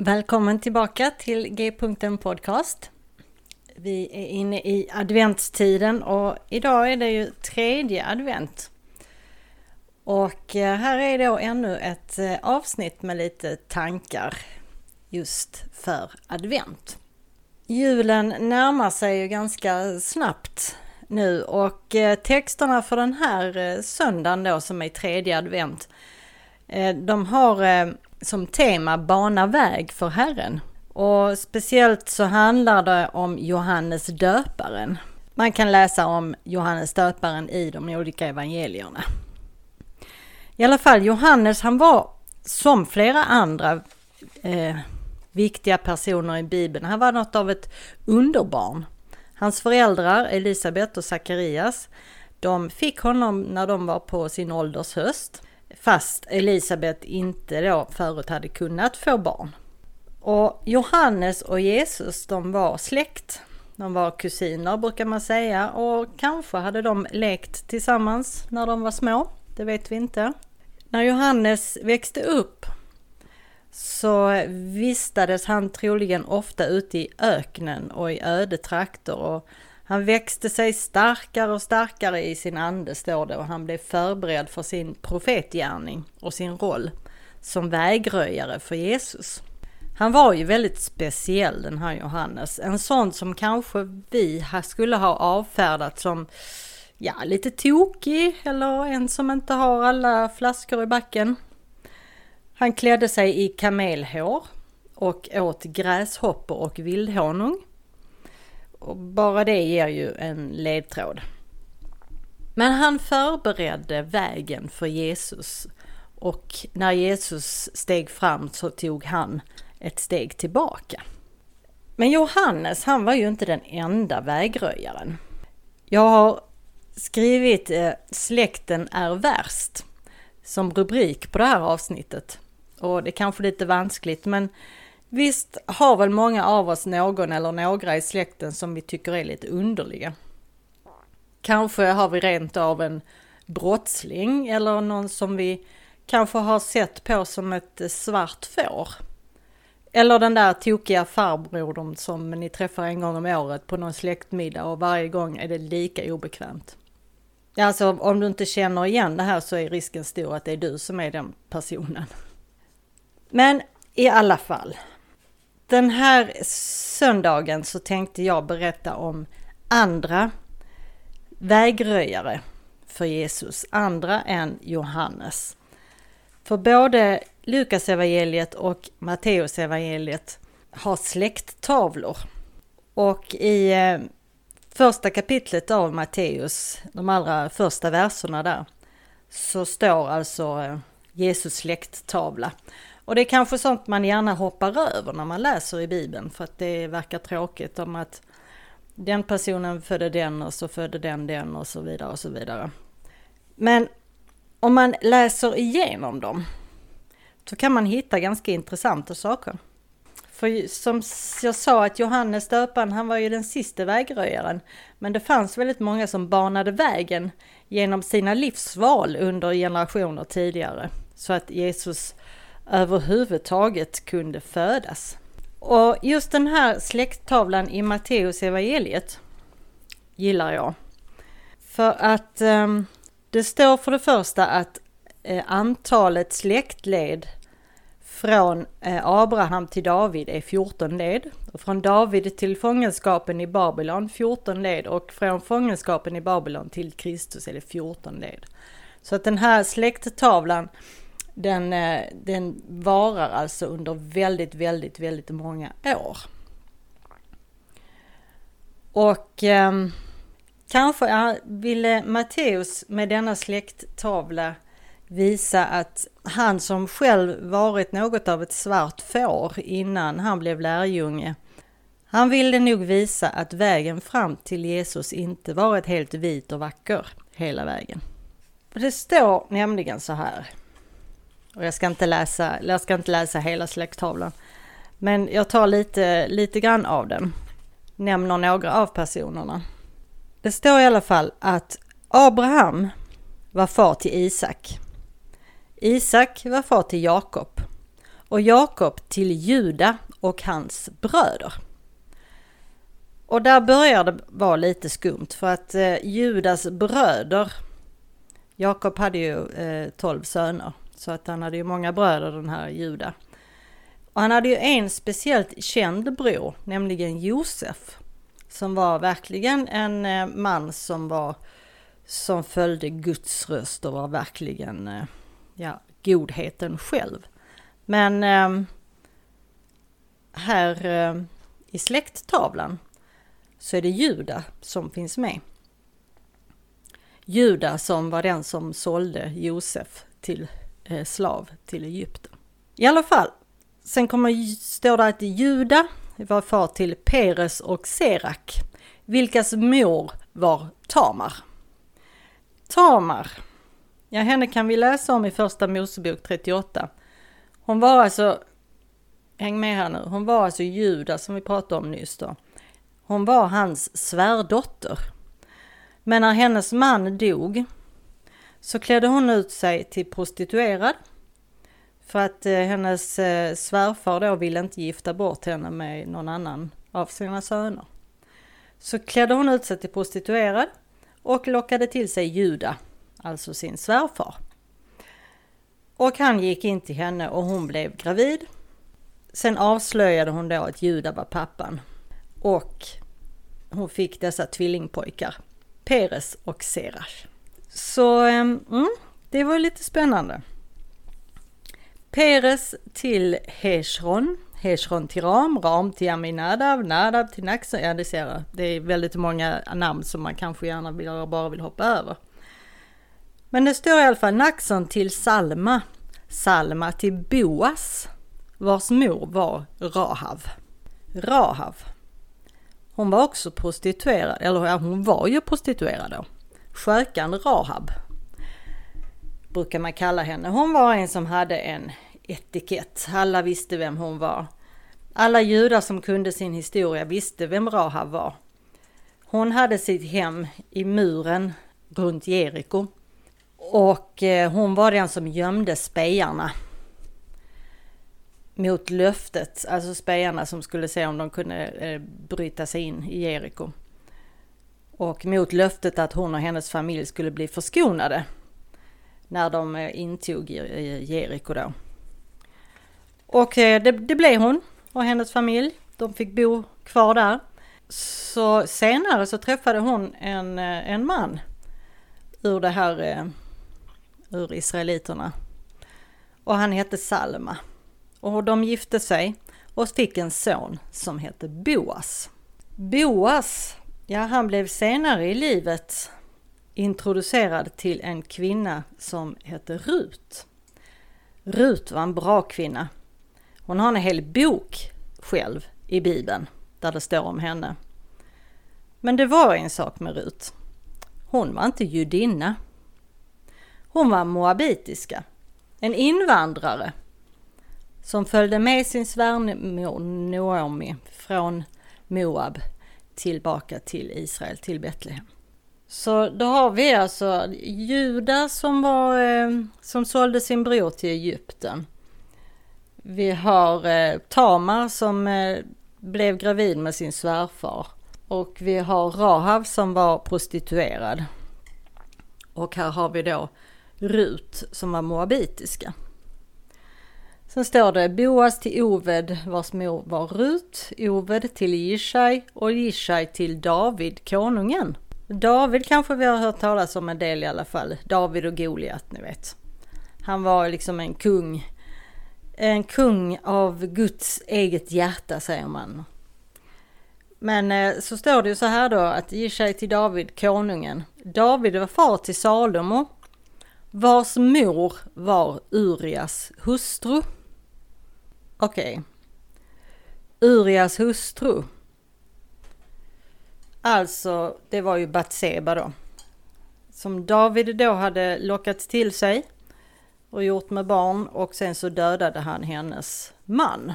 Välkommen tillbaka till G-punkten Podcast. Vi är inne i adventstiden och idag är det ju tredje advent. Och eh, här är då ännu ett eh, avsnitt med lite tankar just för advent. Julen närmar sig ju ganska snabbt nu och eh, texterna för den här söndagen då som är tredje advent de har som tema Bana väg för Herren. Och speciellt så handlar det om Johannes döparen. Man kan läsa om Johannes döparen i de olika evangelierna. I alla fall Johannes han var som flera andra eh, viktiga personer i Bibeln, han var något av ett underbarn. Hans föräldrar Elisabet och Sakarias, de fick honom när de var på sin ålders höst fast Elisabet inte då förut hade kunnat få barn. Och Johannes och Jesus de var släkt. De var kusiner brukar man säga och kanske hade de lekt tillsammans när de var små. Det vet vi inte. När Johannes växte upp så vistades han troligen ofta ute i öknen och i öde trakter och han växte sig starkare och starkare i sin ande står det och han blev förberedd för sin profetgärning och sin roll som vägröjare för Jesus. Han var ju väldigt speciell den här Johannes, en sån som kanske vi skulle ha avfärdat som ja, lite tokig eller en som inte har alla flaskor i backen. Han klädde sig i kamelhår och åt gräshoppor och vildhonung. Och bara det ger ju en ledtråd. Men han förberedde vägen för Jesus och när Jesus steg fram så tog han ett steg tillbaka. Men Johannes, han var ju inte den enda vägröjaren. Jag har skrivit eh, Släkten är värst som rubrik på det här avsnittet. Och det är kanske lite vanskligt men Visst har väl många av oss någon eller några i släkten som vi tycker är lite underliga. Kanske har vi rent av en brottsling eller någon som vi kanske har sett på som ett svart får. Eller den där tokiga farbrodern som ni träffar en gång om året på någon släktmiddag och varje gång är det lika obekvämt. Alltså om du inte känner igen det här så är risken stor att det är du som är den personen. Men i alla fall, den här söndagen så tänkte jag berätta om andra vägröjare för Jesus, andra än Johannes. För både Lukas evangeliet och Matteus evangeliet har släkttavlor. Och i eh, första kapitlet av Matteus, de allra första verserna där, så står alltså eh, Jesus släkttavla. Och det är kanske sånt man gärna hoppar över när man läser i Bibeln för att det verkar tråkigt om att den personen födde den och så födde den den och så vidare och så vidare. Men om man läser igenom dem så kan man hitta ganska intressanta saker. För som jag sa att Johannes döparen, han var ju den sista vägröjaren. Men det fanns väldigt många som banade vägen genom sina livsval under generationer tidigare. Så att Jesus överhuvudtaget kunde födas. Och just den här släkttavlan i Matteus evangeliet gillar jag. För att eh, det står för det första att eh, antalet släktled från eh, Abraham till David är 14 led. Och från David till fångenskapen i Babylon 14 led och från fångenskapen i Babylon till Kristus är det 14 led. Så att den här släkttavlan den, eh, den varar alltså under väldigt, väldigt, väldigt många år. Och eh, kanske ville Matteus med denna släkttavla visa att han som själv varit något av ett svart får innan han blev lärjunge, han ville nog visa att vägen fram till Jesus inte varit helt vit och vacker hela vägen. Det står nämligen så här och jag ska inte läsa, jag ska inte läsa hela släkttavlan. Men jag tar lite, lite grann av den. Nämner några av personerna. Det står i alla fall att Abraham var far till Isak. Isak var far till Jakob. och Jakob till Juda och hans bröder. Och där börjar det vara lite skumt för att eh, Judas bröder, Jakob hade ju eh, tolv söner, så att han hade ju många bröder den här Juda. Och han hade ju en speciellt känd bror, nämligen Josef, som var verkligen en eh, man som var som följde Guds röst och var verkligen eh, ja, godheten själv. Men eh, här eh, i släkttavlan så är det Juda som finns med. Juda som var den som sålde Josef till Eh, slav till Egypten. I alla fall, sen kommer, står det att Juda var far till Peres och Serak, vilkas mor var Tamar. Tamar, ja henne kan vi läsa om i första Mosebok 38. Hon var alltså, häng med här nu, hon var alltså Juda som vi pratade om nyss då. Hon var hans svärdotter. Men när hennes man dog så klädde hon ut sig till prostituerad. För att eh, hennes eh, svärfar då ville inte gifta bort henne med någon annan av sina söner. Så klädde hon ut sig till prostituerad och lockade till sig Juda, alltså sin svärfar. Och han gick in till henne och hon blev gravid. Sen avslöjade hon då att Juda var pappan och hon fick dessa tvillingpojkar, Peres och Serach. Så mm, det var lite spännande. Peres till Heshron, Heshron till Ram, Ram till Aminadab, Nadab till Naxon. Ja, det ser jag. Det är väldigt många namn som man kanske gärna vill, bara vill hoppa över. Men det står i alla fall Naxon till Salma, Salma till Boas, vars mor var Rahav. Rahav. Hon var också prostituerad, eller ja, hon var ju prostituerad då. Skökan Rahab brukar man kalla henne. Hon var en som hade en etikett. Alla visste vem hon var. Alla judar som kunde sin historia visste vem Rahab var. Hon hade sitt hem i muren runt Jeriko och eh, hon var den som gömde spejarna mot löftet, alltså spejarna som skulle se om de kunde eh, bryta sig in i Jeriko. Och mot löftet att hon och hennes familj skulle bli förskonade när de eh, intog eh, Jeriko då. Och eh, det, det blev hon och hennes familj. De fick bo kvar där. Så senare så träffade hon en, en man ur det här, ur israeliterna. Och han hette Salma. Och de gifte sig och fick en son som hette Boas. Boas, ja han blev senare i livet introducerad till en kvinna som hette Rut. Rut var en bra kvinna. Hon har en hel bok själv i Bibeln där det står om henne. Men det var en sak med Rut. Hon var inte judinna. Hon var moabitiska, en invandrare som följde med sin svärmor Noomi från Moab tillbaka till Israel, till Betlehem. Så då har vi alltså Juda som, var, eh, som sålde sin bror till Egypten. Vi har eh, Tamar som eh, blev gravid med sin svärfar. Och vi har Rahav som var prostituerad. Och här har vi då Rut som var moabitiska. Sen står det Boas till Oved vars mor var Rut, Oved till Jishai och Jishai till David, konungen. David kanske vi har hört talas om en del i alla fall. David och Goliat, ni vet. Han var liksom en kung. En kung av Guds eget hjärta säger man. Men eh, så står det ju så här då att Jishai till David, konungen. David var far till Salomo vars mor var Urias hustru. Okej. Okay. Urias hustru. Alltså, det var ju Batseba då. Som David då hade lockat till sig och gjort med barn och sen så dödade han hennes man,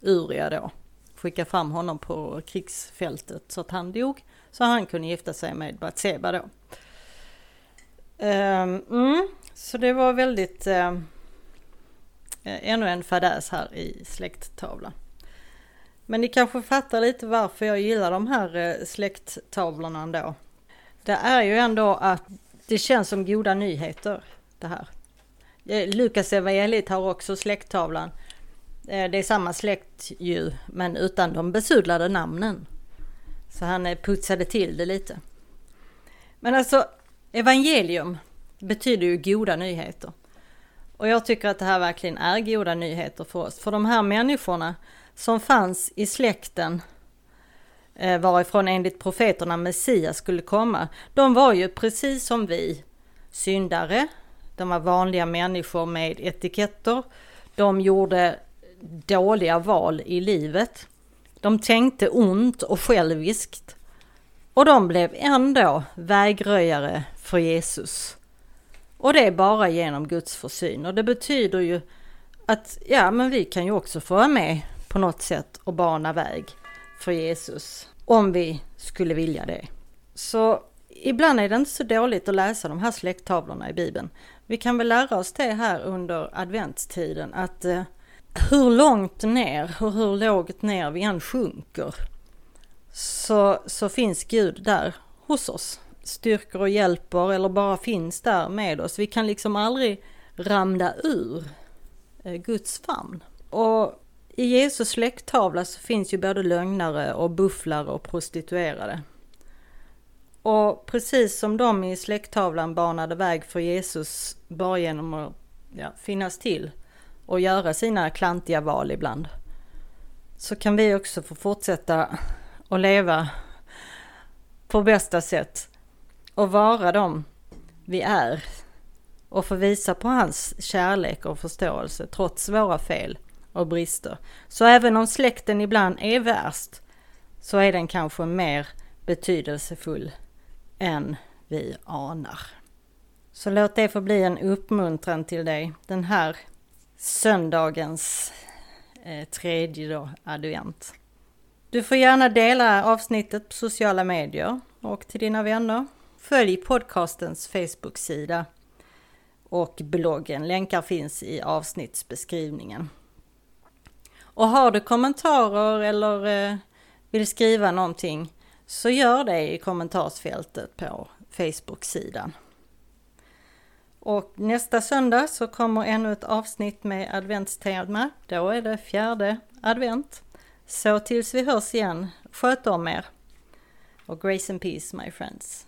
Uria då. Skickade fram honom på krigsfältet så att han dog. Så han kunde gifta sig med Batseba då. Ehm, mm, så det var väldigt eh, Eh, ännu en fadäs här i släkttavlan. Men ni kanske fattar lite varför jag gillar de här eh, släkttavlorna ändå. Det är ju ändå att det känns som goda nyheter det här. Eh, Lukas evangeliet har också släkttavlan. Det är samma släkt ju, men utan de besudlade namnen. Så han putsade till det lite. Men alltså, evangelium betyder ju goda nyheter. Och jag tycker att det här verkligen är goda nyheter för oss. För de här människorna som fanns i släkten eh, varifrån enligt profeterna Messias skulle komma. De var ju precis som vi syndare, de var vanliga människor med etiketter. De gjorde dåliga val i livet. De tänkte ont och själviskt. Och de blev ändå vägröjare för Jesus. Och det är bara genom Guds försyn. Och det betyder ju att ja, men vi kan ju också få vara med på något sätt och bana väg för Jesus. Om vi skulle vilja det. Så ibland är det inte så dåligt att läsa de här släkttavlorna i Bibeln. Vi kan väl lära oss det här under adventstiden att eh, hur långt ner och hur lågt ner vi än sjunker så, så finns Gud där hos oss. Styrker och hjälper eller bara finns där med oss. Vi kan liksom aldrig ramla ur eh, Guds famn. Och i Jesus släkttavla så finns ju både lögnare och bufflare och prostituerade. Och precis som de i släkttavlan banade väg för Jesus bara genom att ja, finnas till och göra sina klantiga val ibland. Så kan vi också få fortsätta att leva på bästa sätt och vara de vi är och få visa på hans kärlek och förståelse trots våra fel och brister. Så även om släkten ibland är värst så är den kanske mer betydelsefull än vi anar. Så låt det få bli en uppmuntran till dig den här söndagens eh, tredje då, advent. Du får gärna dela avsnittet på sociala medier och till dina vänner. Följ podcastens Facebook-sida och bloggen. Länkar finns i avsnittsbeskrivningen. Och har du kommentarer eller eh, vill skriva någonting så gör det i kommentarsfältet på Facebook-sidan. Och nästa söndag så kommer ännu ett avsnitt med adventstema. Då är det fjärde advent. Så tills vi hörs igen, sköt om er. Och grace and peace my friends.